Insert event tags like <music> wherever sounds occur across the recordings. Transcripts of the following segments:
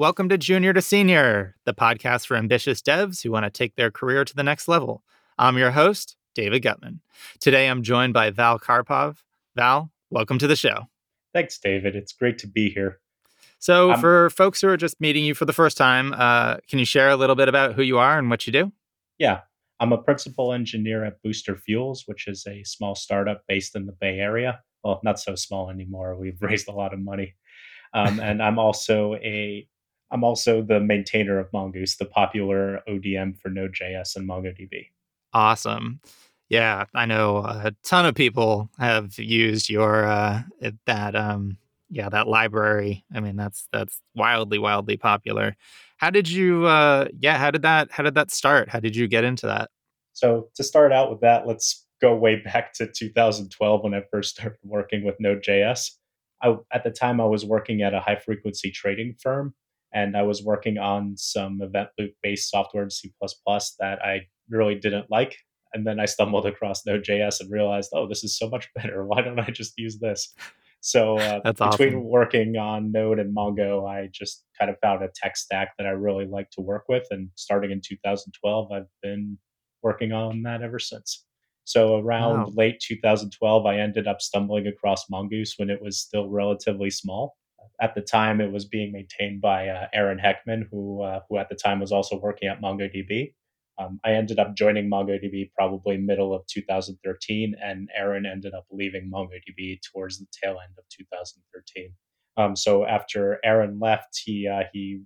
Welcome to Junior to Senior, the podcast for ambitious devs who want to take their career to the next level. I'm your host, David Gutman. Today I'm joined by Val Karpov. Val, welcome to the show. Thanks, David. It's great to be here. So, um, for folks who are just meeting you for the first time, uh, can you share a little bit about who you are and what you do? Yeah, I'm a principal engineer at Booster Fuels, which is a small startup based in the Bay Area. Well, not so small anymore. We've <laughs> raised a lot of money, um, and I'm also a I'm also the maintainer of Mongoose, the popular ODM for Node.js and MongoDB. Awesome. Yeah, I know a ton of people have used your uh, that um, yeah that library. I mean that's that's wildly wildly popular. How did you uh yeah how did that how did that start? How did you get into that? So to start out with that let's go way back to 2012 when i first started working with node.js I, at the time i was working at a high frequency trading firm and i was working on some event loop based software in c++ that i really didn't like and then i stumbled across node.js and realized oh this is so much <laughs> better why don't i just use this so uh, between awesome. working on Node and Mongo, I just kind of found a tech stack that I really like to work with. And starting in 2012, I've been working on that ever since. So around Wow. late 2012, I ended up stumbling across Mongoose when it was still relatively small. At the time, it was being maintained by uh, Aaron Heckman, who uh, who at the time was also working at MongoDB. Um, I ended up joining MongoDB probably middle of 2013, and Aaron ended up leaving MongoDB towards the tail end of 2013. Um, so after Aaron left, he uh, he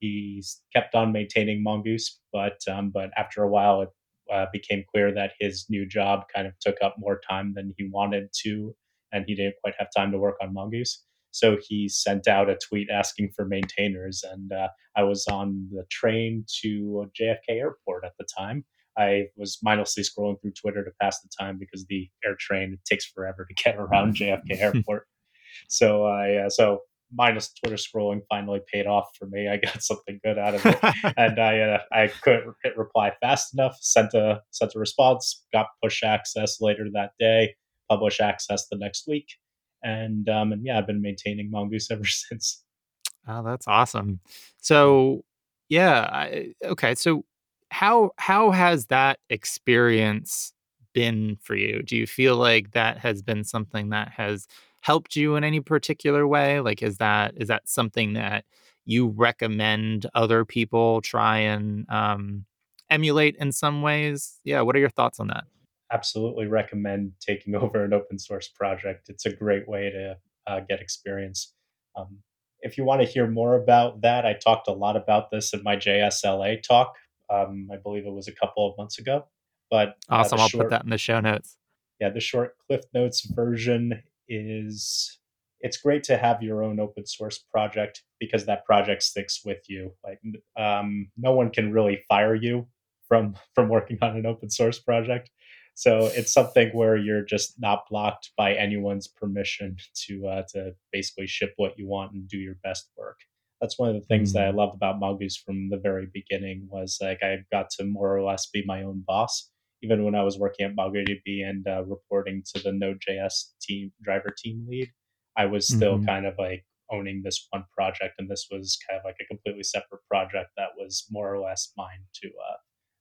he kept on maintaining Mongoose, but um, but after a while, it uh, became clear that his new job kind of took up more time than he wanted to, and he didn't quite have time to work on Mongoose. So he sent out a tweet asking for maintainers, and uh, I was on the train to JFK Airport at the time. I was mindlessly scrolling through Twitter to pass the time because the air train takes forever to get around <laughs> JFK Airport. So I uh, so mindless Twitter scrolling finally paid off for me. I got <laughs> something good out of it, <laughs> and I uh, I couldn't hit reply fast enough. Sent a sent a response. Got push access later that day. Publish access the next week and um, and yeah, I've been maintaining Mongoose ever <laughs> since. Oh, that's awesome. So, yeah, I, okay. So, how how has that experience been for you? Do you feel like that has been something that has helped you in any particular way? Like, is that is that something that you recommend other people try and um, emulate in some ways? Yeah. What are your thoughts on that? Absolutely recommend taking <laughs> over an open source project. It's a great way to uh, get experience. Um, if you want to hear more about that, I talked a lot about this in my JSLA talk. Um, I believe it was a couple of months ago. But uh, Awesome. I'll put that in the show notes. yeah, the short Cliff Notes version is it's great to have your own open source project because that project sticks with you. Like um, no one can really fire you from <laughs> from working on an open source project. So it's something where you're just not blocked by anyone's permission to uh, to basically ship what you want and do your best work. That's one of the things that I Mm, loved about Mongoose from the very beginning was like I got to more or less be my own boss even when I was working at MongoDB and uh, reporting to the Node.js team driver team lead, I was still mhm. kind of like owning this one project, and this was kind of like a completely separate project that was more or less mine to uh,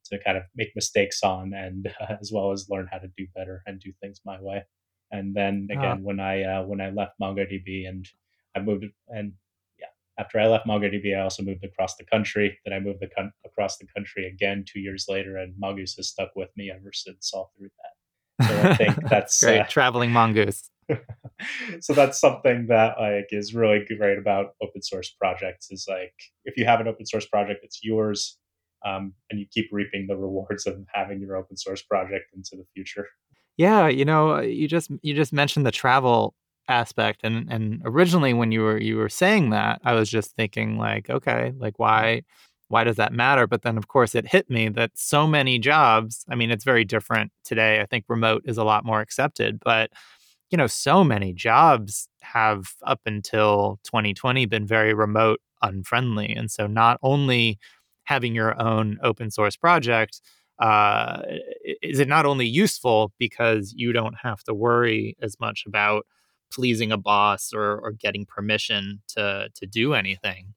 to kind of make mistakes on, and uh, <laughs> as well as learn how to do better and do things my way. And then Ah, again, when I uh, when I left MongoDB and I moved and yeah, after I left MongoDB, I also moved across the country. Then I moved the con- across the country again two years later, and Mongoose has stuck with me ever since all through that. So I think That's <laughs> that's uh, great. Traveling mongoose. <laughs> so that's something that like is really great about open source projects. Is like if you have an open source project, it's yours, um, and you keep reaping the rewards of having your open source project into the future. Yeah, you know, uh, you just you just mentioned the travel aspect and and originally when you were you were saying that, I was just thinking like, okay, like why why does that matter? But then of course it hit me that so many jobs, I mean, it's very different today. I think remote is a lot more accepted, but you know, so many jobs have up until 2020 been very remote unfriendly. And so not only having your own open source project uh, is it not only useful because you don't have to worry as much about pleasing a boss or, or getting permission to to do anything,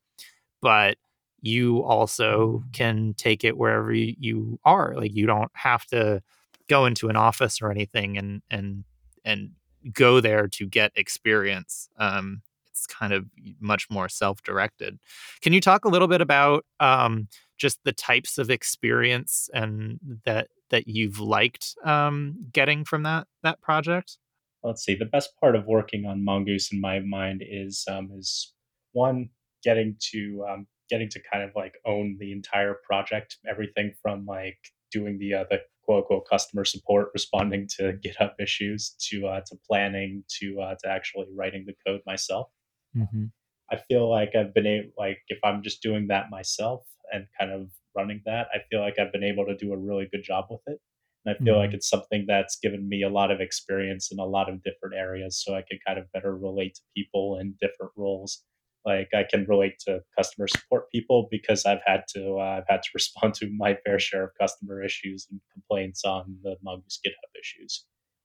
but you also can take it wherever you, are. Like you don't have to go into an office or anything and and and go there to get experience. Um, it's kind of much more self-directed. Can you talk a little bit about um, just the types of experience and that that you've liked um, getting from that that project? Let's see. The best part of working on Mongoose in my mind is um, is one getting to um, getting to kind of like own the entire project, everything from like doing the uh, the quote unquote customer support, responding to GitHub issues, to uh, to planning, to uh, to actually writing the code myself. Mm-hmm. I feel like I've been able, like if I'm just doing that myself and kind of running that, I feel like I've been able to do a really good job with it. And I feel mm-hmm. like it's something that's given me a lot of experience in a lot of different areas, so I can kind of better relate to people in different roles like I can relate to customer support people because I've had to uh, I've had to <laughs> respond to my fair share of customer issues and complaints on the Mongoose GitHub issues.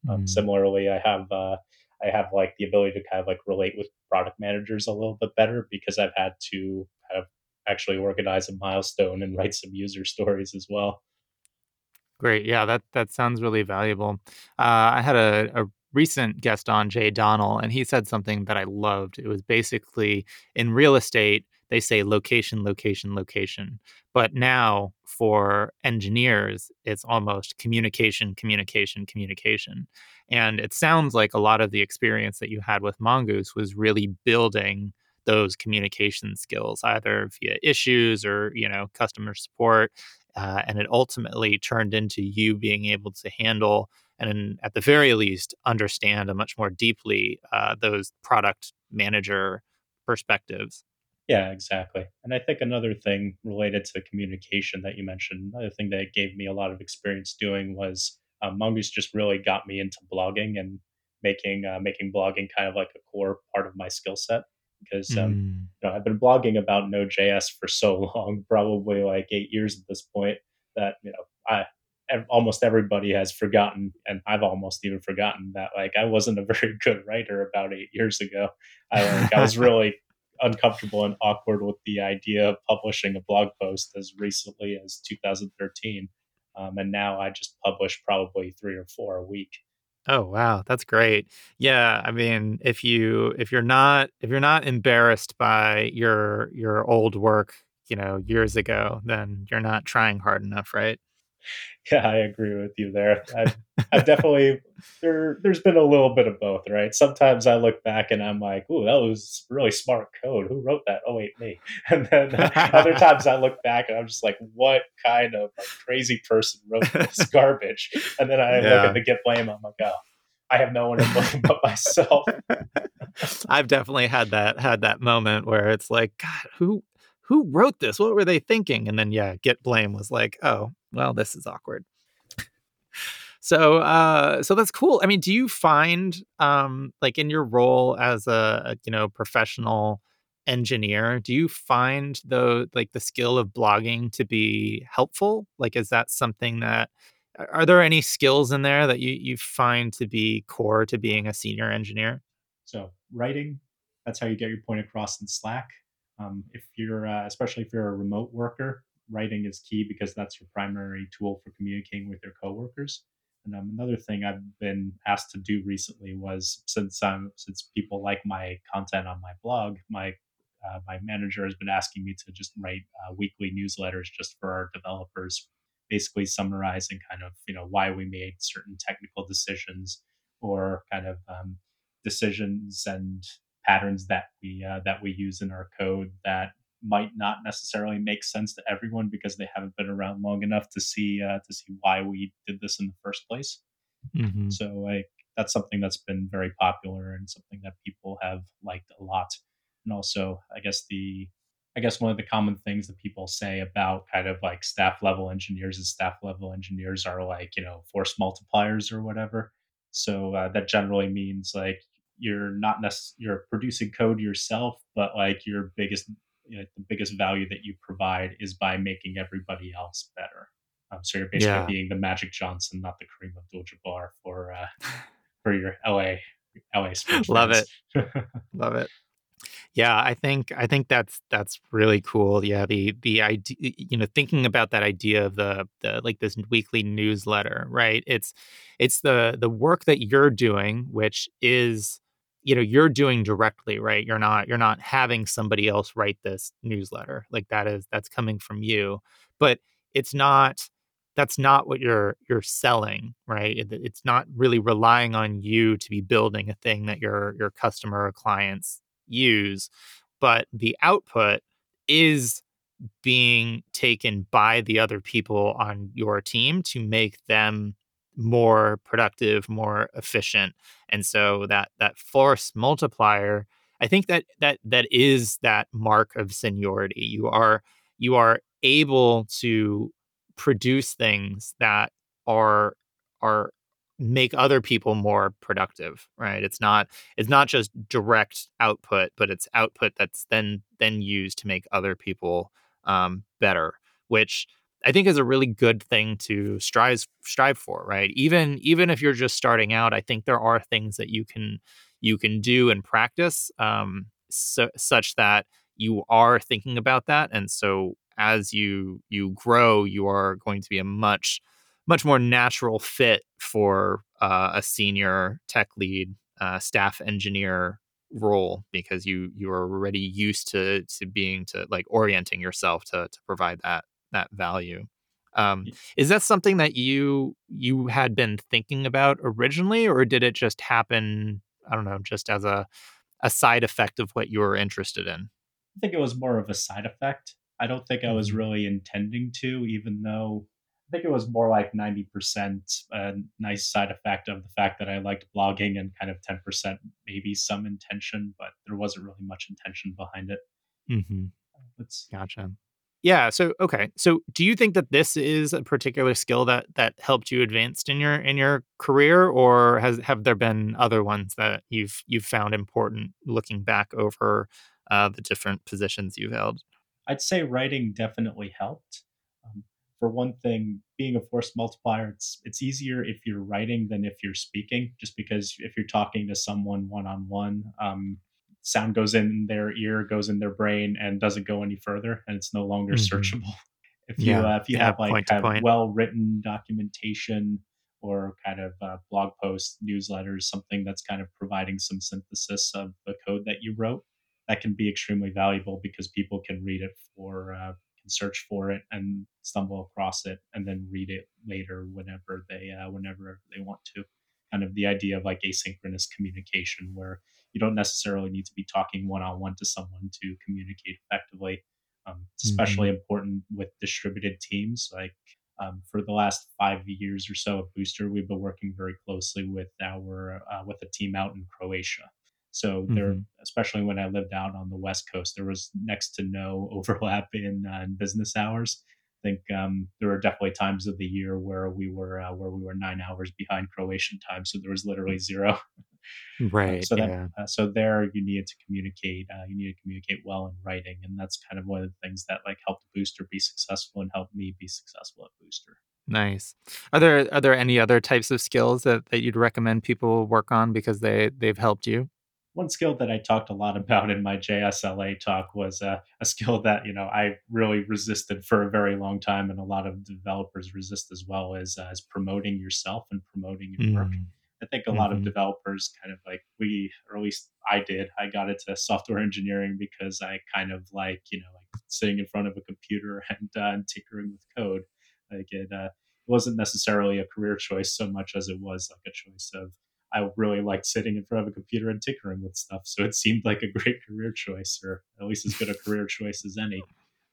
Um, similarly, I have uh, I have like the ability to kind of like relate with product managers a little bit better because I've had to kind of actually organize a milestone and write some user stories as well. Great, yeah, that that sounds really valuable. Uh, I had a, a recent guest on, Jay Donnell, and he said something that I loved. It was basically in real estate, they say location, location, location. But now for engineers, it's almost communication, communication, communication. And it sounds like a lot of the experience that you had with Mongoose was really building those communication skills, either via issues or, you know, customer support. Uh, and it ultimately turned into you being able to handle and at the very least understand a much more deeply uh, those product manager perspectives yeah exactly and i think another thing related to communication that you mentioned another thing that gave me a lot of experience doing was um, mongoose just really got me into blogging and making uh, making blogging kind of like a core part of my skill set because um, mm. you know, I've been blogging about Node.js for so <laughs> long, probably like eight years at this point, that you know I almost everybody has forgotten, and I've almost even forgotten that like I wasn't a <laughs> very good writer about eight years ago. I like I was <laughs> really uncomfortable and awkward with the idea of publishing a blog post as recently as 2013, um, and now I just publish probably three or four a week. Oh wow, that's great. Yeah, I mean, if you if you're not if you're not embarrassed by your your old work, you know, years ago, then you're not trying hard enough, right? <laughs> Yeah, I agree with you there. I've, I've definitely there. There's been a little bit of both, right? Sometimes I look back and I'm like, "Ooh, that was really smart code. Who wrote that? Oh wait, me." <laughs> And then <laughs> other times I look back and I'm just like, "What kind of like, crazy person wrote this garbage?" And then I yeah. look at the Git blame. I'm like, "Oh, I have no one to blame but myself." I've definitely had that had that moment where it's like, God, who who wrote this? What were they thinking? And then yeah, Git blame was like, oh, well, this is awkward. so uh so that's cool. I mean, do you find um like in your role as a, a you know professional engineer, do you find the like the skill of blogging to be helpful? Like is that something that are there any skills in there that you you find to be core to being a senior engineer? So, writing, that's how you get your point across in Slack. Um, if you're, uh, especially if you're a remote worker, writing is key because that's your primary tool for communicating with your coworkers. And um, another thing I've been asked to do recently was since um, since people like my content on my blog, my uh, my manager has been asking me to just write uh, weekly newsletters just for our developers, basically summarizing kind of you know why we made certain technical decisions or kind of um, decisions and patterns that we uh, that we use in our code that might not necessarily make sense to everyone because they haven't been around long enough to see uh, to see why we did this in the first place. Mm-hmm. So like that's something that's been very popular and something that people have liked a lot. And also, I guess the I guess one of the common things that people say about kind of like staff level engineers is staff level engineers are like you know force multipliers or whatever. So uh, that generally means like you're not necessarily you're producing code yourself, but like your biggest you know, the biggest value that you provide is by making everybody else better. Um, so you're basically yeah. being the Magic Johnson, not the Kareem Abdul-Jabbar for uh, for your LA LA sports. Love it, <laughs> love it. Yeah, I think I think that's that's really cool. Yeah, the the idea, you know, thinking about that idea of the the like this weekly newsletter, right? It's it's the the work that you're doing, which is you know you're doing directly right? You're not you're not having somebody else write this newsletter like that is that's coming from you but it's not that's not what you're you're selling right? It- it's not really relying on you to be building a thing that your your customer or clients use but the output is being taken by the other people on your team to make them more productive, more efficient. And so that that force multiplier, I think that that that is that mark of seniority. You are you are able to produce things that are are make other people more productive right it's not it's not just direct output but it's output that's then then used to make other people um, better, which I think is a really good thing to strive strive for, right? Even even if you're just starting out, I think there are things that you can you can do and practice um, so, such that you are thinking about that, and so as you you grow, you are going to be a much much more natural fit for uh, a senior tech lead, uh, staff engineer role because you you are already used to to being to like orienting yourself to to provide that that value. Um, is that something that you you had been thinking about originally, or did it just happen? I don't know, just as a a side effect of what you were interested in. I think it was more of a side effect. I don't think I was hmm really intending to, even though I think it was more like 90% a nice side effect of the fact that I liked blogging and kind of 10% maybe some intention, but there wasn't really much intention behind it. Mm-hmm. It's Gotcha. Yeah. So okay. So do you think that this is a particular skill that that helped you advanced in your in your career, or has have there been other ones that you've you've found important looking back over uh, the different positions you've held? I'd say writing definitely helped. Um, for one thing, being a force multiplier, it's it's easier if you're writing than if you're speaking. Just because if you're talking to someone one on one, sound goes in their ear, goes in their brain, and doesn't go any further, and it's no longer hmm searchable. <laughs> If you Yeah. uh, if you Yeah. have like well written documentation or kind of uh, blog posts, newsletters, something that's kind of providing some synthesis of the code that you wrote, that can be extremely valuable because people can read it for uh, can search for it and stumble across it and then read it later whenever they uh, whenever they want to. Kind of the idea of like asynchronous communication where you don't necessarily need to be talking one on one to someone to communicate effectively. Um, it's especially hmm important with distributed teams. Like um, for the last five years or so at Booster, we've been working very closely with our uh, with a team out in Croatia. So there, hmm especially when I lived out on the West Coast, there was next to no <laughs> overlap in, uh, in business hours. I think um, there were definitely times of the year where we were uh, where we were nine hours behind Croatian time, so there was literally zero uh, Right. so that Yeah. uh, so there you needed to communicate. Uh, you need to communicate well in writing, and that's kind of one of the things that like helped Booster be successful and helped me be successful at Booster. Nice. Are there are there any other types of skills that, that you'd recommend people work on because they they've helped you? One skill that I talked a lot <laughs> about in my JSLA talk was uh, a skill that you know I really resisted for a very long time, and a lot of developers resist as well. Is uh, is promoting yourself and promoting your work Mm. I think a lot of Mhm. developers kind of like we, or at least I did. I got into software engineering because I kind of like you know like sitting in front of a computer <laughs> and, uh, and tinkering with code. Like it uh, wasn't necessarily a career choice so much as it was like a choice of I really liked sitting in front of a computer and tinkering with stuff. So it seemed like a great <laughs> career choice, or at least as good a career choice as any.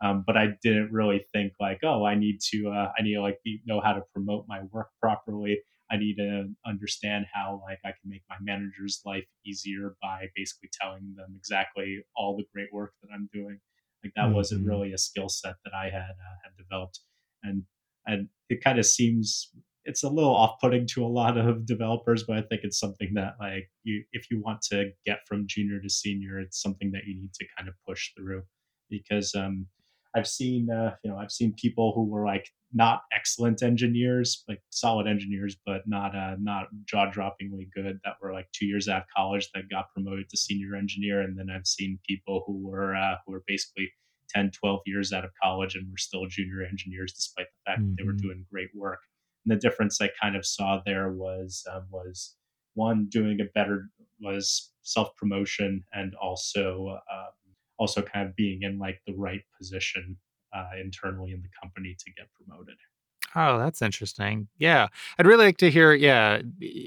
Um, but I didn't really think like, oh, I need to, uh, I need to like be, know how to promote my work properly I need to understand how like I can make my manager's life easier by basically telling them exactly all the great work that I'm doing. Like that wasn't Mhm. really a skill set that I had uh, had developed, and and it kind of seems it's a little off-putting to a lot of developers, but I think it's something that like you if you want to get from junior to senior, it's something that you need to kind of push through because um, I've seen uh, you know I've seen people who were like not excellent engineers, like solid engineers, but not uh, not jaw droppingly good that were like two years out of college that got promoted to senior engineer, and then I've seen people who were uh, who were basically 10, 12 years out of college and were still junior engineers despite the fact mm-hmm. that they were mm-hmm. doing great work. And the difference I kind of saw there was um, was one doing a better was self promotion and also uh, also kind of being in like the right position uh, internally in the company to get promoted. Oh, that's interesting. Yeah. I'd really like to hear, yeah,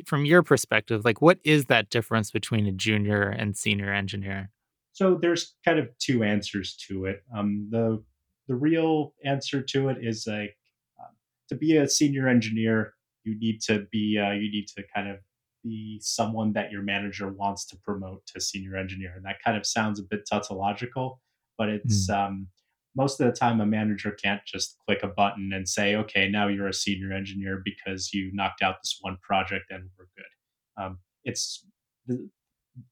from your perspective, like what is that difference between a junior and senior engineer? So there's kind of two answers to it. Um, the the real answer to it is like uh, to be a senior engineer, you need to be uh, you need to kind of be someone that your manager wants to promote to senior engineer, and that kind of sounds a bit tautological, but it's mm. um, most of the time a manager can't just click a button and say, okay, now you're a senior engineer because you knocked out this one project and we're good. Um, it's the,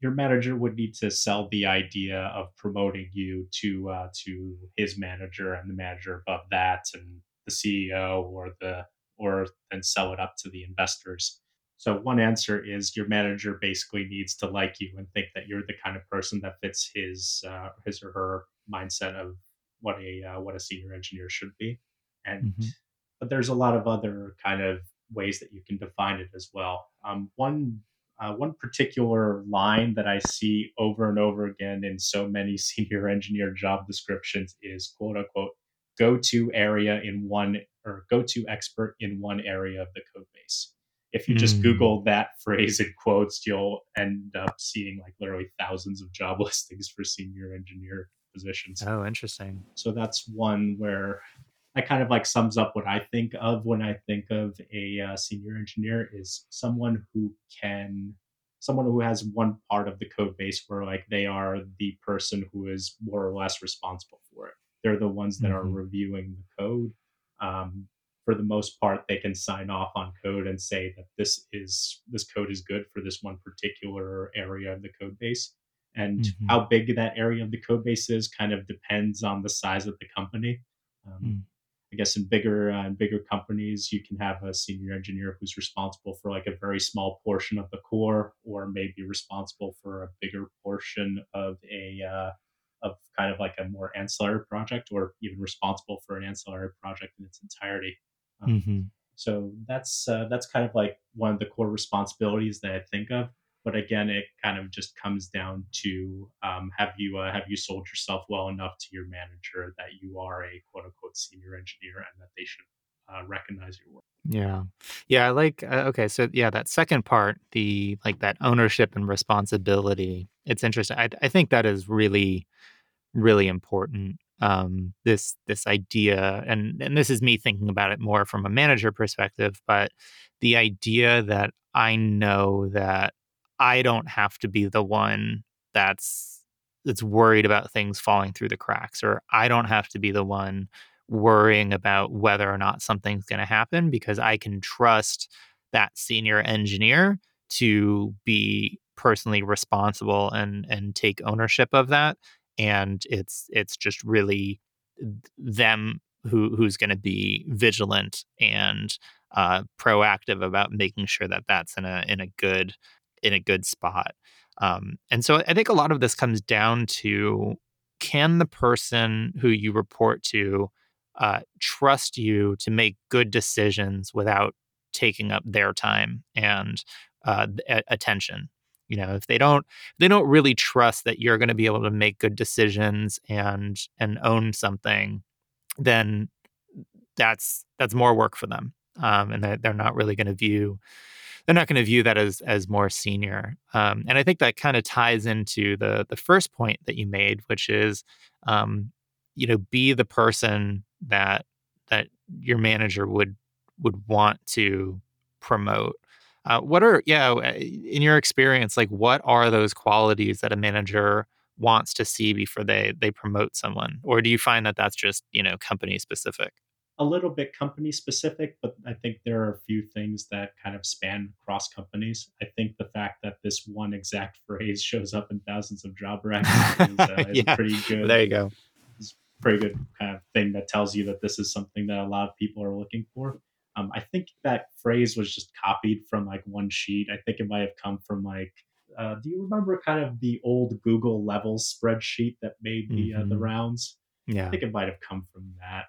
your manager would need to sell the idea of promoting you to uh, to his manager and the manager above that and the CEO or the or then sell it up to the investors. So one answer is your manager basically needs to like you and think that you're the kind of person that fits his uh, his or her mindset of what a uh, what a senior engineer should be. And mm-hmm. but there's a lot of other kind of ways that you can define it as well. Um, one uh, one particular line that I see over and over again in so many <laughs> senior engineer job descriptions is quote unquote go to area in one or go to expert in one area of the code base. If you just mm. Google that <laughs> phrase in quotes, you'll end up seeing like literally thousands of job <laughs> listings for senior engineer positions. Oh, interesting. So that's one where that kind of like sums up what I think of when I think of a uh, senior engineer is someone who can someone who has one part of the code base where like they are the person who is more or less responsible for it. They're the ones that mm-hmm. are reviewing the code. Um, for the most part, they can sign off on code and say that this is this code is good for this one particular area of the code base. And mm-hmm. how big that area of the code base is kind of depends on the size of the company. Um, mm. I guess in bigger uh, in bigger companies, you can have a senior engineer who's responsible for like a very small portion of the core, or maybe responsible for a bigger portion of a uh, of kind of like a more ancillary project, or even responsible for an ancillary project in its entirety. Um, mm-hmm. So that's uh, that's kind of like one of the core responsibilities that I think of. But again it kind of just comes down to um, have you uh, have you sold yourself well enough to your manager that you are a quote unquote senior engineer and that they should uh, recognize your work? Yeah. Yeah i like uh, okay so yeah that second part the like that ownership and responsibility it's interesting. I, I think that is really really important um, this this idea and and this is me thinking about it more from a manager perspective but the idea that i know that I don't have to be the one that's that's worried about things falling through the cracks or I don't have to be the one worrying about whether or not something's going to happen because I can trust that senior engineer to be personally responsible and and take ownership of that and it's it's just really them who who's going to be vigilant and uh, proactive about making sure that that's in a in a good in a good spot. Um, and so I think a lot of this comes down to can the person who you report to uh, trust you to make good decisions without taking up their time and uh, attention you know if they don't they don't really trust that you're going to be able to make good decisions and and own something then that's that's more work for them um, and they're not really going to view they're not going to view that as as more senior. Um, and I think that kind of ties into the the first point that you made, which is, um, you know, be the person that that your manager would would want to promote. Uh, what are yeah, in your experience, like what are those qualities that a manager wants to see before they they promote someone, or do you find that that's just you know company specific? a little bit company specific, but I think there are a few things that kind of span across companies. I think the fact that this one exact <laughs> phrase shows up in thousands of job <laughs> recs is, uh, is pretty good. There you go. It's pretty good kind of thing that tells you that this is something that a lot of people are looking for. Um, I think that phrase was just copied from like one sheet. I think it might have come from like, uh, do you remember kind of the old Google levels spreadsheet that made the uh, the hmm rounds? I think it might have come from that.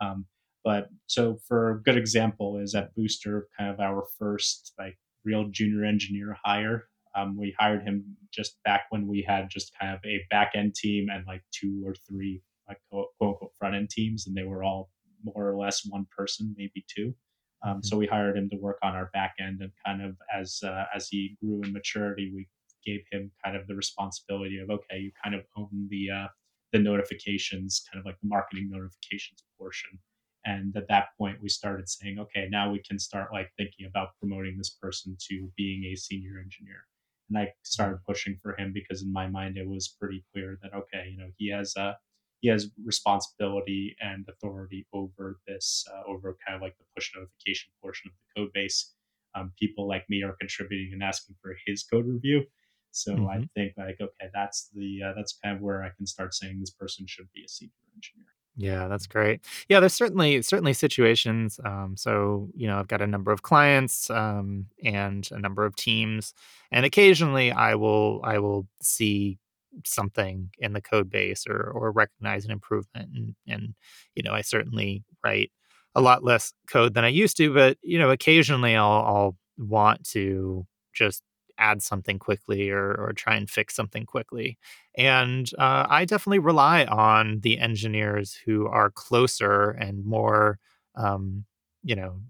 Um, but so for a good example is at Booster, kind of our first like real junior engineer hire. Um, we hired him just back when we had just kind of a back end team and like two or three like quote unquote front end teams, and they were all more or less one person, maybe two. Um, hmm so we hired him to work on our back end, and kind of as uh, as he grew in maturity, we gave him kind of the responsibility of okay, you kind of own the uh, the notifications, kind of like the marketing notifications portion. And at that point we started saying okay now we can start like thinking about promoting this person to being a senior engineer. And i started pushing for him because in my mind it was pretty clear that okay you know he has a he has responsibility and authority over this uh, over kind of like the push notification portion of the code base um, people like me are contributing and asking for his code review so i hmm think like okay that's the uh, that's kind of where i can start saying this person should be a senior engineer Yeah, that's great. Yeah, there's certainly certainly situations. Um, so you know, I've got a number of clients um, and a number of teams, and occasionally I will I will see something in the code base or or recognize an improvement, and and you know, I certainly write a lot less code than I used to, but you know, occasionally I'll I'll want to just add something quickly or or try and fix something quickly. And uh, I definitely rely on the engineers who are closer and more, um, you know,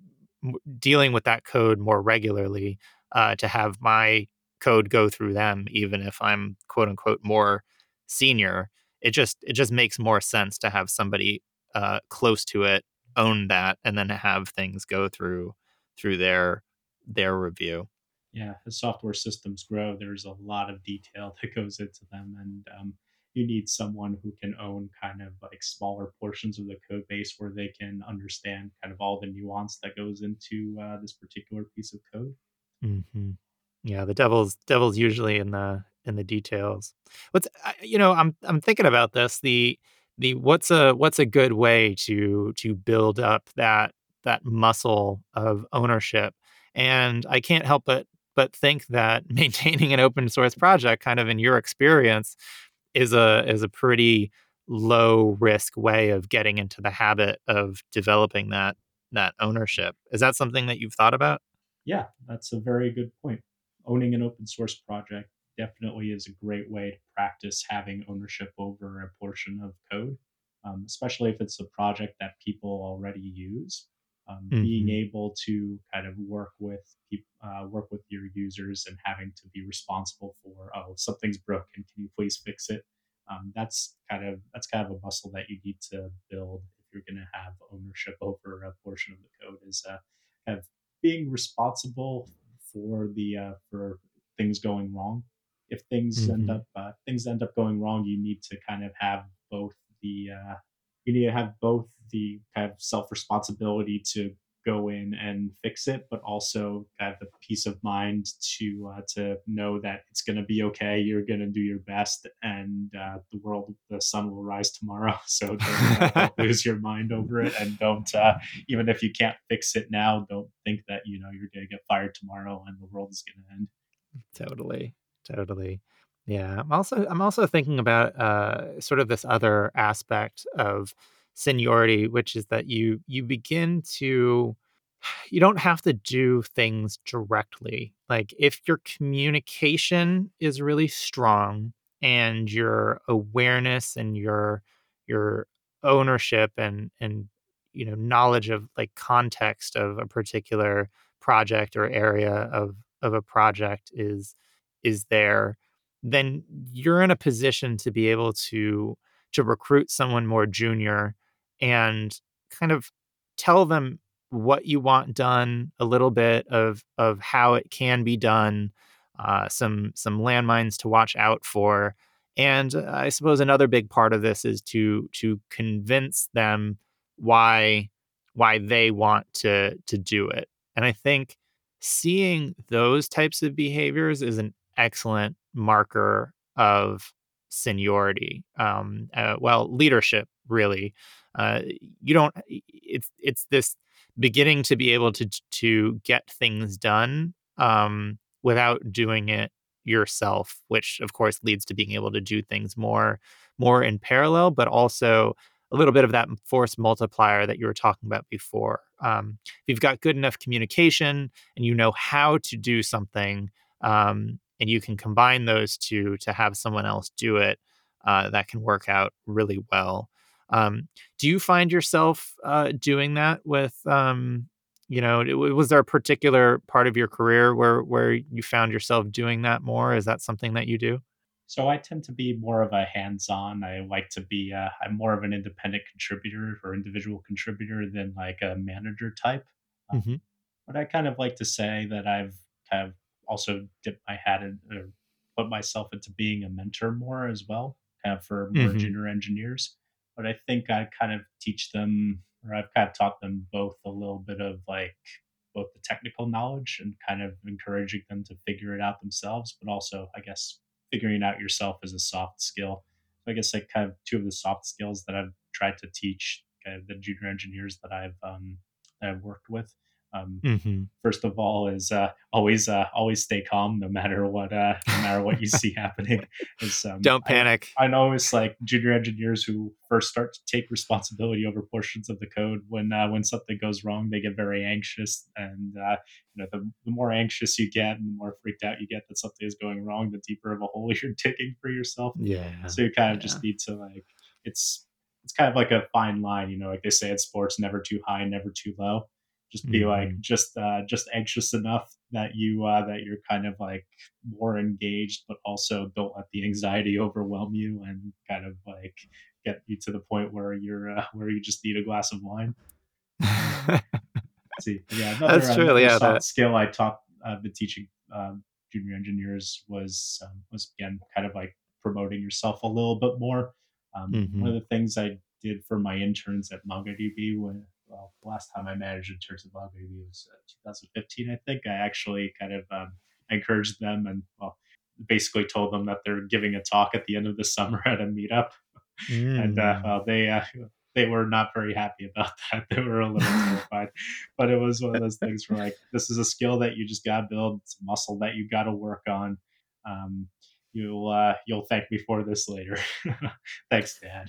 dealing with that code more regularly uh, to have my code go through them, even if I'm quote unquote more senior. It just it just makes more sense to have somebody uh, close to it own that, and then have things go through through their their review. yeah, as software systems grow, there's a lot of detail <laughs> that goes into them, and um, you need someone who can own kind of like smaller portions of the code base where they can understand kind of all the nuance that goes into uh, this particular piece of code. Mhm. Yeah, the devil's devil's usually in the in the details. What's you know, I'm I'm thinking about this, the the what's a what's a good way to to build up that that muscle of ownership, and I can't help but but think that <laughs> maintaining an open source project kind of in your experience is a is a pretty low risk way of getting into the habit of developing that that ownership. Is that something that you've thought about? Yeah, that's a very good point. Owning an open source project definitely is a great way to practice having ownership over a portion of code, um, especially if it's a project that people already use. Um, being Mhm. able to kind of work with uh, work with your users and having to be responsible for oh something's broken can you please fix it um, that's kind of that's kind of a muscle that you need to build if you're going to have ownership over a portion of the code is uh, kind of being responsible for the uh, for things going wrong. If things end Mhm. up uh, things end up going wrong, you need to kind of have both the uh, you need to have both the kind of self responsibility to go in and fix it, but also have the peace of mind to uh, to know that it's going to be okay. You're going to do your best, and uh, the world, the sun will rise tomorrow. <laughs> So don't uh, don't <laughs> lose your mind over it, and don't uh, even if you can't fix it now, don't think that you know you're going to get fired tomorrow and the world is going to end. Totally, totally. Yeah, I'm also I'm also thinking about uh, sort of this other aspect of seniority, which is that you you begin to you don't have to do things directly. Like if your communication is really strong and your awareness and your your ownership and and you know knowledge of like context of a particular project or area of of a project is is there then you're in a position to be able to to recruit someone more junior and kind of tell them what you want done, a little bit of of how it can be done, uh, some some landmines to watch out for, and uh, I suppose another big part of this is to to convince them why why they want to to do it. And I think seeing those types of behaviors is an excellent marker of seniority. Um, uh, well, leadership really. Uh, you don't. It's it's this beginning to be able to to get things done um, without doing it yourself, which of course leads to being able to do things more more in parallel, but also a little bit of that force multiplier that you were talking about before. Um, if you've got good enough communication and you know how to do something, um, and you can combine those two to have someone else do it, uh, that can work out really well. Um, do you find yourself uh, doing that with, um, you know, was there a particular part of your career where where you found yourself doing that more? Is that something that you do? So I tend to be more of a hands-on. I like to be. Uh, I'm more of an independent contributor or individual contributor than like a manager type. Uh, hmm but I kind of like to say that I've kind of also dipped my hat in or put myself into being a mentor more as well, kind of for more hmm junior engineers. But I think I kind of teach them, or I've kind of taught them both a little bit of like both the technical knowledge and kind of encouraging them to figure it out themselves, but also, I guess, figuring out yourself as a soft skill. So I guess like kind of two of the soft skills that I've tried to teach kind of the junior engineers that I've um, that I've worked with. Um, hmm first of all is uh, always uh, always stay calm no matter what uh, no matter what you see <laughs> happening. Is um, Don't panic. I know it's like junior engineers who first start to take responsibility over portions of the code. When uh, when something goes wrong, they get very anxious, and uh, you know the, the more anxious you get, and the more freaked out you get that something is going wrong, the deeper of a hole <laughs> you're digging for yourself. Yeah, So you kind of yeah. just need to like it's it's kind of like a fine line, you know, like they say in sports, never too high, never too low just be like hmm just uh just anxious enough that you uh that you're kind of like more engaged but also don't let the anxiety <laughs> overwhelm you and kind of like get you to the point where you're uh, where you just need a glass of wine <laughs> see yeah another That's true. another Yeah, that. skill i taught uh, the teaching um, junior engineers was um, was again kind of like promoting yourself a little bit more um, one hmm of the things i did for my interns at mongodb when well, the last time I managed in interns at MongoDB was uh, 2015, I think. I actually kind of um, encouraged them and well, basically told them that they're giving a talk at the end of the <laughs> summer at a meetup, and uh, Mm. well, they uh, they were not very happy about <laughs> that. They were a little <laughs> terrified, but it was one of those things where like this is a skill that you just got to build. It's a muscle that you got to work on. Um, you'll uh, you'll thank me for this later. Thanks, Dad.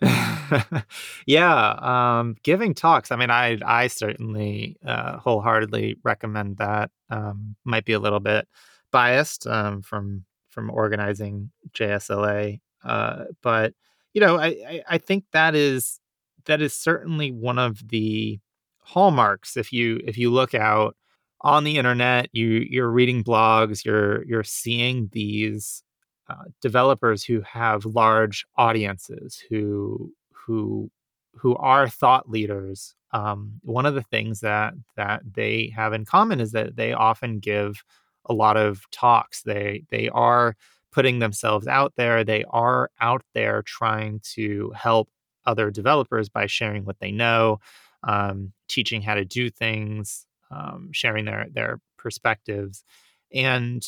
<laughs> yeah, um, giving talks. I mean, I I certainly uh, wholeheartedly recommend that. Um, might be a little bit biased um, from from organizing JSLA, uh, but you know, I, I I think that is that is certainly one of the hallmarks. If you if you look out on the internet, you you're reading blogs, you're you're seeing these uh, developers who have large audiences who who who are thought leaders um, one of the things that that they have in common is that they often give a lot of talks. They they are putting themselves out there. They are out there trying to help other developers by sharing what they know um, teaching how to do things um, sharing their their perspectives. And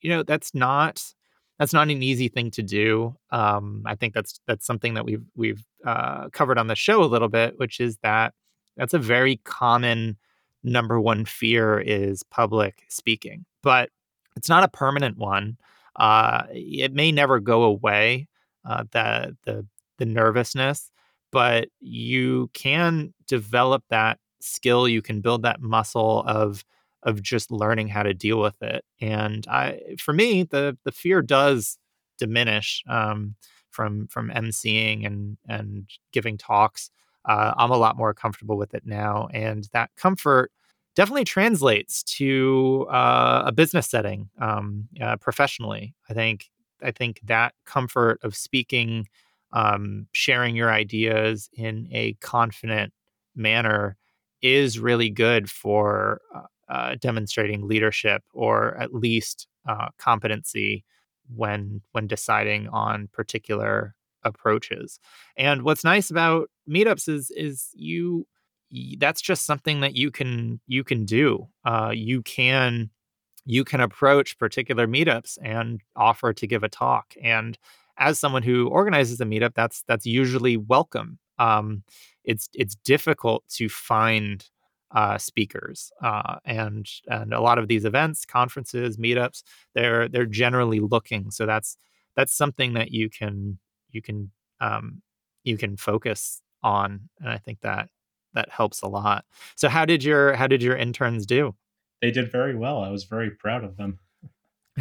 you know that's not that's not an easy thing to do. Um, I think that's that's something that we've we've uh, covered on the show a little bit, which is that that's a very common number one fear is public speaking, but it's not a permanent one. Uh, it may never go away. Uh, the the the nervousness, but you can develop that skill. You can build that muscle of of just learning how to deal with it. And I, for me, the the fear does diminish um, from from emceeing and and giving talks. Uh, I'm a lot more comfortable with it now, and that comfort definitely translates to uh, a business setting um, uh, professionally. I think I think that comfort of speaking, um, sharing your ideas in a confident manner is really good for uh, demonstrating leadership or at least uh, competency when when deciding on particular approaches. And what's nice about meetups is is you that's just something that you can you can do. Uh, you can you can approach particular meetups and offer to give a talk and as someone who organizes a meetup, that's that's usually welcome. Um, it's it's difficult to find uh, speakers, uh, and and a lot of these events, conferences, meetups, they're they're generally looking. So that's that's something that you can you can um, you can focus on, and I think that that helps a lot. So how did your how did your interns do? They did very well. I was very proud of them. <laughs>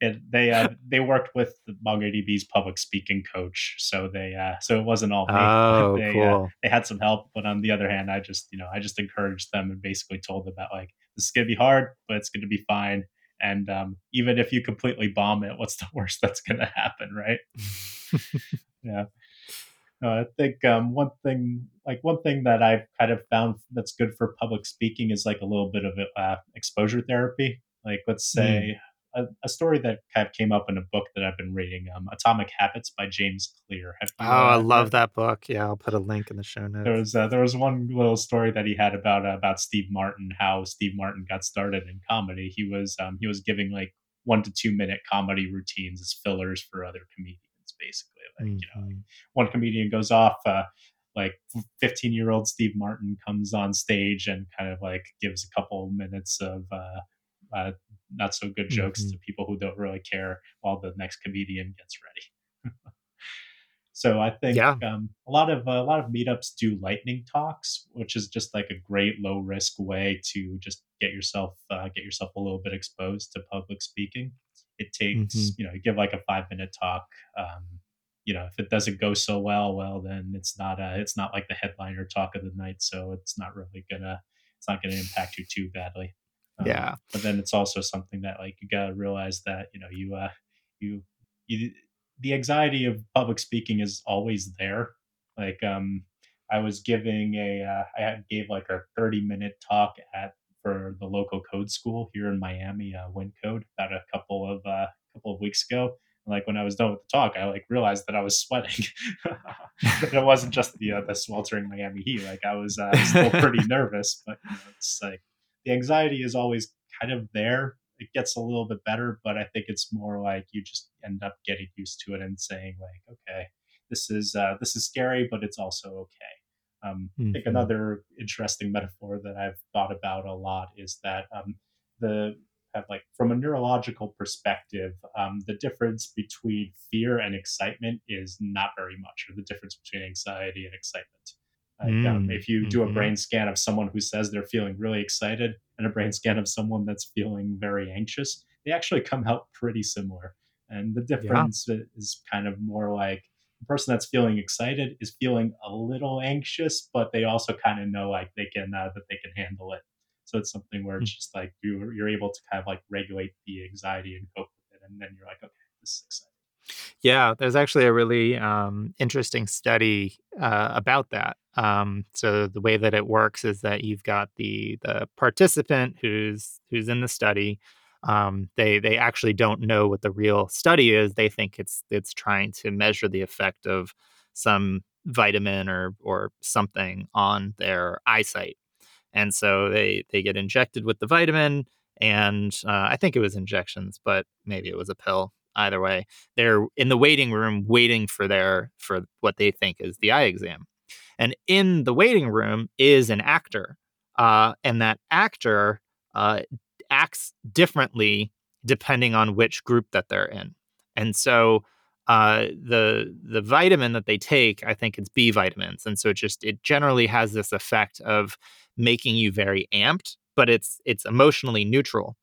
and they uh, they worked with MongoDB's public speaking coach, so they uh, so it wasn't all me. Oh, they, uh, cool. Uh, they had some help, but on the other hand, I just you know I just encouraged them and basically told them that like this is gonna be hard, but it's gonna be fine. And um, even if you completely bomb it, what's the <laughs> worst that's gonna happen, right? <laughs> yeah. No, I think um, one thing, like one thing that I've kind of found that's good for public speaking is like a little bit of uh, exposure therapy. Like, let's say mm a, a, story that kind of came up in a book that I've been reading, um, Atomic Habits by James Clear. Oh, I love that book. Yeah, I'll put a link in the show notes. There was uh, there was one little story that he had about uh, about Steve Martin, how Steve Martin got started in comedy. He was um, he was giving like one to two minute comedy routines as fillers for other comedians, basically. Like mm-hmm. you know, like mm-hmm. one comedian goes off. Uh, like 15 year old Steve Martin comes on stage and kind of like gives a couple minutes of uh, uh, not so good jokes mm-hmm. to people who don't really care while the next comedian gets ready. <laughs> so I think yeah. um, a lot of uh, a lot of meetups do lightning talks, which is just like a great low risk way to just get yourself uh, get yourself a little bit exposed to public speaking. It takes mm-hmm. you know you give like a five minute talk. Um, you know if it doesn't go so well, well then it's not a, it's not like the headliner talk of the night, so it's not really gonna it's not gonna impact you too badly. Um, yeah. But then it's also something that like you gotta realize that you know you uh you you the anxiety of public speaking is always there. Like um I was giving a uh, I gave like a 30 minute talk at for the local code school here in Miami, uh, Wyncode, about a couple of uh, couple of weeks ago. And, like when I was done with the talk, I like realized that I was sweating. <laughs> it wasn't just the uh, the sweltering Miami heat. Like I was uh, still <laughs> pretty nervous, but you know, it's like the anxiety is always kind of there. It gets a little bit better, but I think it's more like you just end up getting used to it and saying like, okay, this is uh, this is scary, but it's also okay. Um, mm-hmm. I think mm-hmm. another interesting metaphor that I've thought about a lot is that um, the like from a neurological perspective, um, the difference between fear and excitement is not very much, or the difference between anxiety and excitement. Like, mm, um, if you do a mm-hmm. brain scan of someone who says they're feeling really excited and a brain scan of someone that's feeling very anxious, they actually come out pretty similar. And the difference yeah. is kind of more like the person that's feeling excited is feeling a little anxious, but they also kind of know like they can uh, that they can handle it. So it's something where it's mm. just like you you're able to kind of like regulate the anxiety and cope with it, and then you're like, okay, this is exciting. Yeah, there's actually a really um, interesting study uh, about that. Um, so the way that it works is that you've got the the participant who's who's in the study. Um, they they actually don't know what the real study is. They think it's it's trying to measure the effect of some vitamin or or something on their eyesight. And so they they get injected with the vitamin, and uh, I think it was injections, but maybe it was a pill either way. They're in the waiting room waiting for their for what they think is the eye exam. And in the waiting room is an actor uh, and that actor uh, acts differently depending on which group that they're in. And so uh, the the vitamin that they take, I think it's B vitamins, and so it just it generally has this effect of making you very amped, but it's it's emotionally neutral.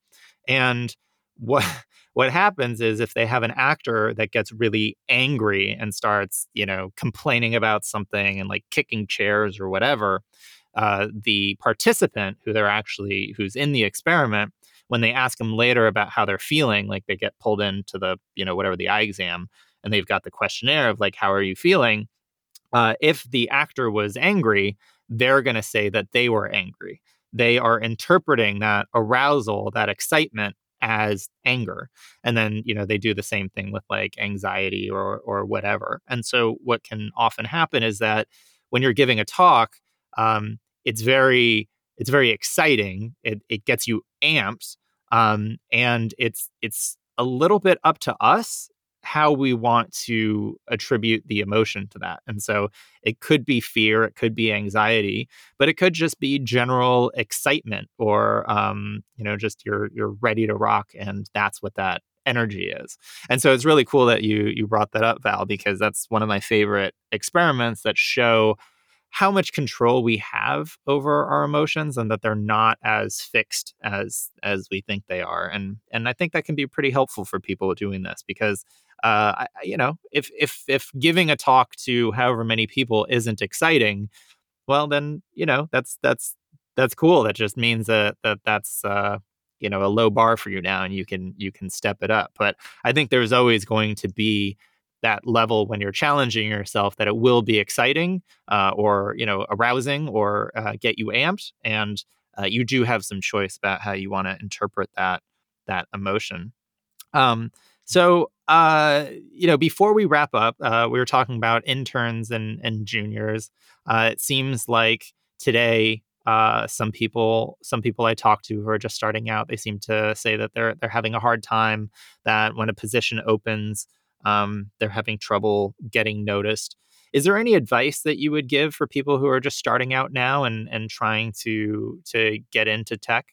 And what <laughs> what happens is if they have an actor that gets really angry and starts, you know, complaining about something and like kicking chairs or whatever, uh, the participant who they're actually who's in the experiment, when they ask them later about how they're feeling, like they get pulled into the, you know, whatever the eye exam, and they've got the questionnaire of like, how are you feeling? Uh, if the actor was angry, they're going to say that they were angry. They are interpreting that arousal, that excitement as anger and then you know they do the same thing with like anxiety or or whatever and so what can often happen is that when you're giving a talk um, it's very it's very exciting it, it gets you amped um, and it's it's a little bit up to us how we want to attribute the emotion to that. And so it could be fear, it could be anxiety, but it could just be general excitement or um, you know, just you're you're ready to rock and that's what that energy is. And so it's really cool that you you brought that up Val because that's one of my favorite experiments that show how much control we have over our emotions and that they're not as fixed as as we think they are and and i think that can be pretty helpful for people doing this because uh I, you know if if if giving a talk to however many people isn't exciting well then you know that's that's that's cool. That just means that that that's uh you know a low bar for you now and you can you can step it up. But i think there's always going to be that level when you're challenging yourself that it will be exciting uh, or you know arousing or uh, get you amped. And uh, you do have some choice about how you want to interpret that that emotion. Um, so uh, you know before we wrap up uh, we were talking about interns and and juniors uh, it seems like today uh, some people, some people I talk to who are just starting out, they seem to say that they're they're having a hard time. That when a position opens, um, they're having trouble getting noticed. Is there any advice that you would give for people who are just starting out now and and trying to to get into tech?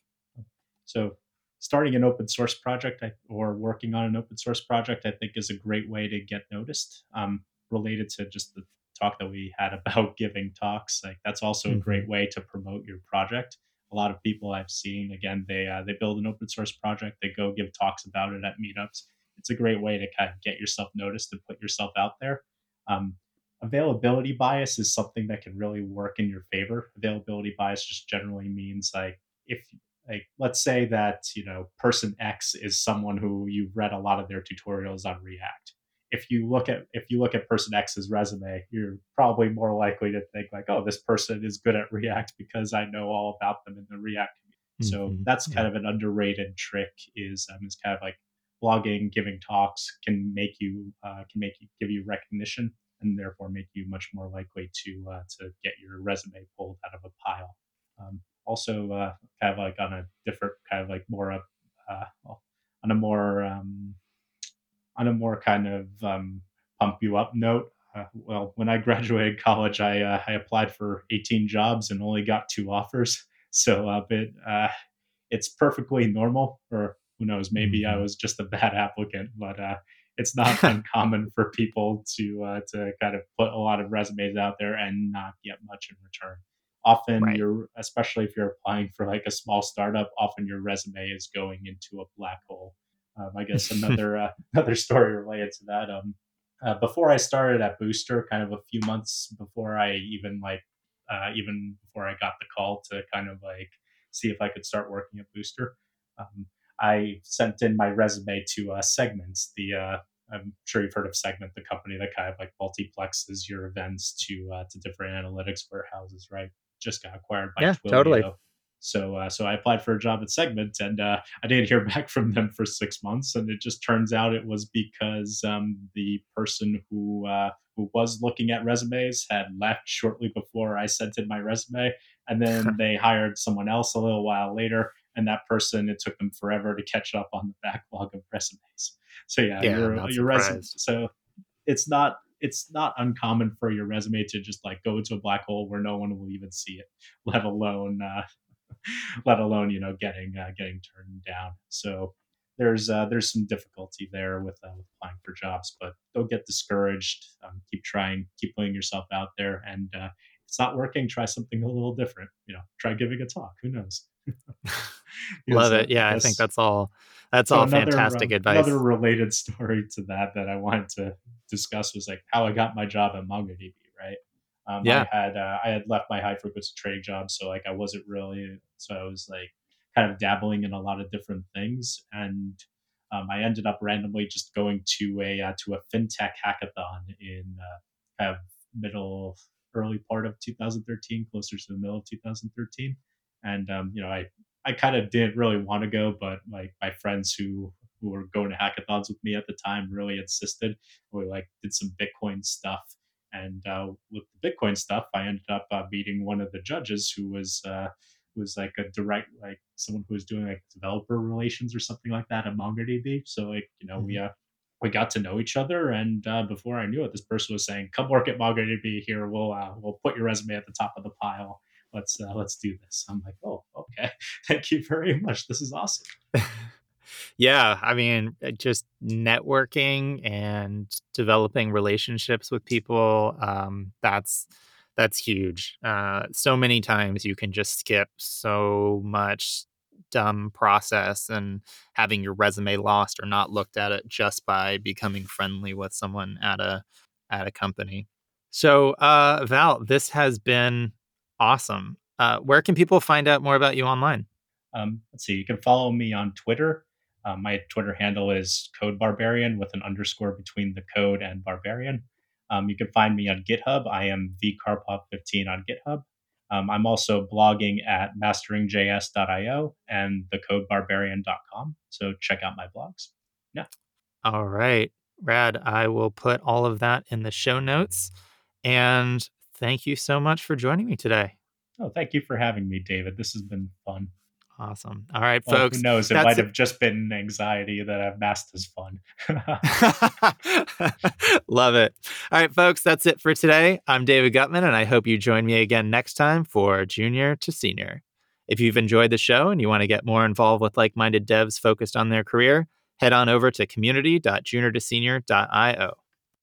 So, starting an open source project or working on an open source project, I think, is a great way to get noticed. Um, related to just the talk that we had <laughs> about giving talks, like that's also mm-hmm. a great way to promote your project. A lot of people I've seen, again, they uh, they build an open source project, they go give talks about it at meetups, it's a great way to kind of get yourself noticed and put yourself out there. Um, availability bias is something that can really work in your favor. Availability bias just generally means like if like let's say that you know person X is someone who you've read a lot of their tutorials on React. If you look at if you look at person X's resume, you're probably more likely to think like, oh, this person is good at React because I know all about them in the React community. So mm-hmm. that's kind of an underrated trick. Is um, it's kind of like blogging, giving talks can make you uh, can make you give you recognition and therefore make you much more likely to uh, to get your resume pulled out of a pile. Um, also, uh, kind of like on a different kind of like more uh, on a more um, on a more kind of um, pump you up note. Uh, well, when I <laughs> graduated college, I uh, I applied for 18 jobs and only got two offers. <laughs> So, uh, but uh, it's perfectly normal for who knows? Maybe mm-hmm. I was just a bad <laughs> applicant, but uh, it's not uncommon for people to uh, to kind of put a lot of resumes out there and not get much in return. Often, right. you're especially if you're applying for like a small startup, often your resume is going into a black hole. Um, I guess <laughs> another uh, <laughs> another story related to that. Um, uh, before I started at Booster, kind of a few months before I even like uh, even before I got the call to kind of like see if I could start working at Booster. Um, I sent in my resume to uh, Segments, the uh, I'm sure you've heard of Segment, the company that kind of like multiplexes your events to uh, to different analytics warehouses, right? Just got acquired by yeah, Twilio. totally. So uh, so I applied for a job at Segment, and uh, I didn't hear <laughs> back from them for six months, and it just turns out it was because um, the person who uh, who was looking at resumes had left shortly before I sent in my resume, and then <laughs> they hired someone else a little while later and that person it took them forever to catch up on the backlog of resumes so yeah, yeah your, your resume so it's not it's not uncommon for your resume to just like go into a black hole where no one will even see it <laughs> let alone uh, <laughs> let alone you know getting uh, getting turned down so there's uh, there's some difficulty there with, uh, applying for jobs but don't get discouraged um, keep trying keep putting yourself out there and uh, if it's not working try something a little different you know try giving a talk who knows <laughs> Love it. Yeah, I think that's all. That's so all another, fantastic um, advice. Another related story to that that I wanted to discuss was like how I got my job at MongoDB. Right. Um, yeah. I had uh, I had left my high frequency trading job, so like I wasn't really. So I was like kind of dabbling in a lot of different things, and um, I ended up randomly just going to a uh, to a fintech hackathon in uh, kind of middle early part of 2013, closer to the middle of 2013 and um, you know I I kind of didn't really want to go, but like my friends who who were going to hackathons with me at the time really insisted. We like did some Bitcoin stuff, and uh, with the Bitcoin stuff, I ended up uh, meeting one of the judges who was uh, was like a direct like someone who was doing like developer relations or something like that at MongoDB. So like you know mm-hmm. we uh, we got to know each other, and uh, before I knew it, this person was saying, "Come work at MongoDB here. We'll uh, we'll put your resume at the top of the pile. Let's uh, let's do this." I'm like, "Oh, okay. <laughs> Thank you very much. This is awesome." <laughs> yeah, I mean, uh, just networking and developing relationships with people. Um, that's that's huge. Uh, so many times you can just skip so much dumb process and having your resume lost or not looked at it just by becoming friendly with someone at a at a company. So, uh, Val, this has been awesome. Uh, where can people find out more about you online? Um, let's see. You can follow me on Twitter. Uh, my Twitter handle is Code Barbarian with an underscore between the code and barbarian. Um, you can find me on GitHub. I am vkarpov15 on GitHub. Um, I'm also blogging at masteringjs.io and thecodebarbarian.com. So check out my blogs. Yeah. All right. Rad. I will put all of that in the show notes. And thank you so much for joining me today. Oh, thank you for having me, David. This has been fun. Awesome. All right, well, folks. Who knows? It might have it. just been anxiety that I've masked as fun. <laughs> Love it. All right, folks. That's it for today. I'm David Guttman, and I hope you join me again next time for Junior to Senior. If you've enjoyed the show and you want to get more involved with like minded devs focused on their career, head on over to community.juniortosenior.io.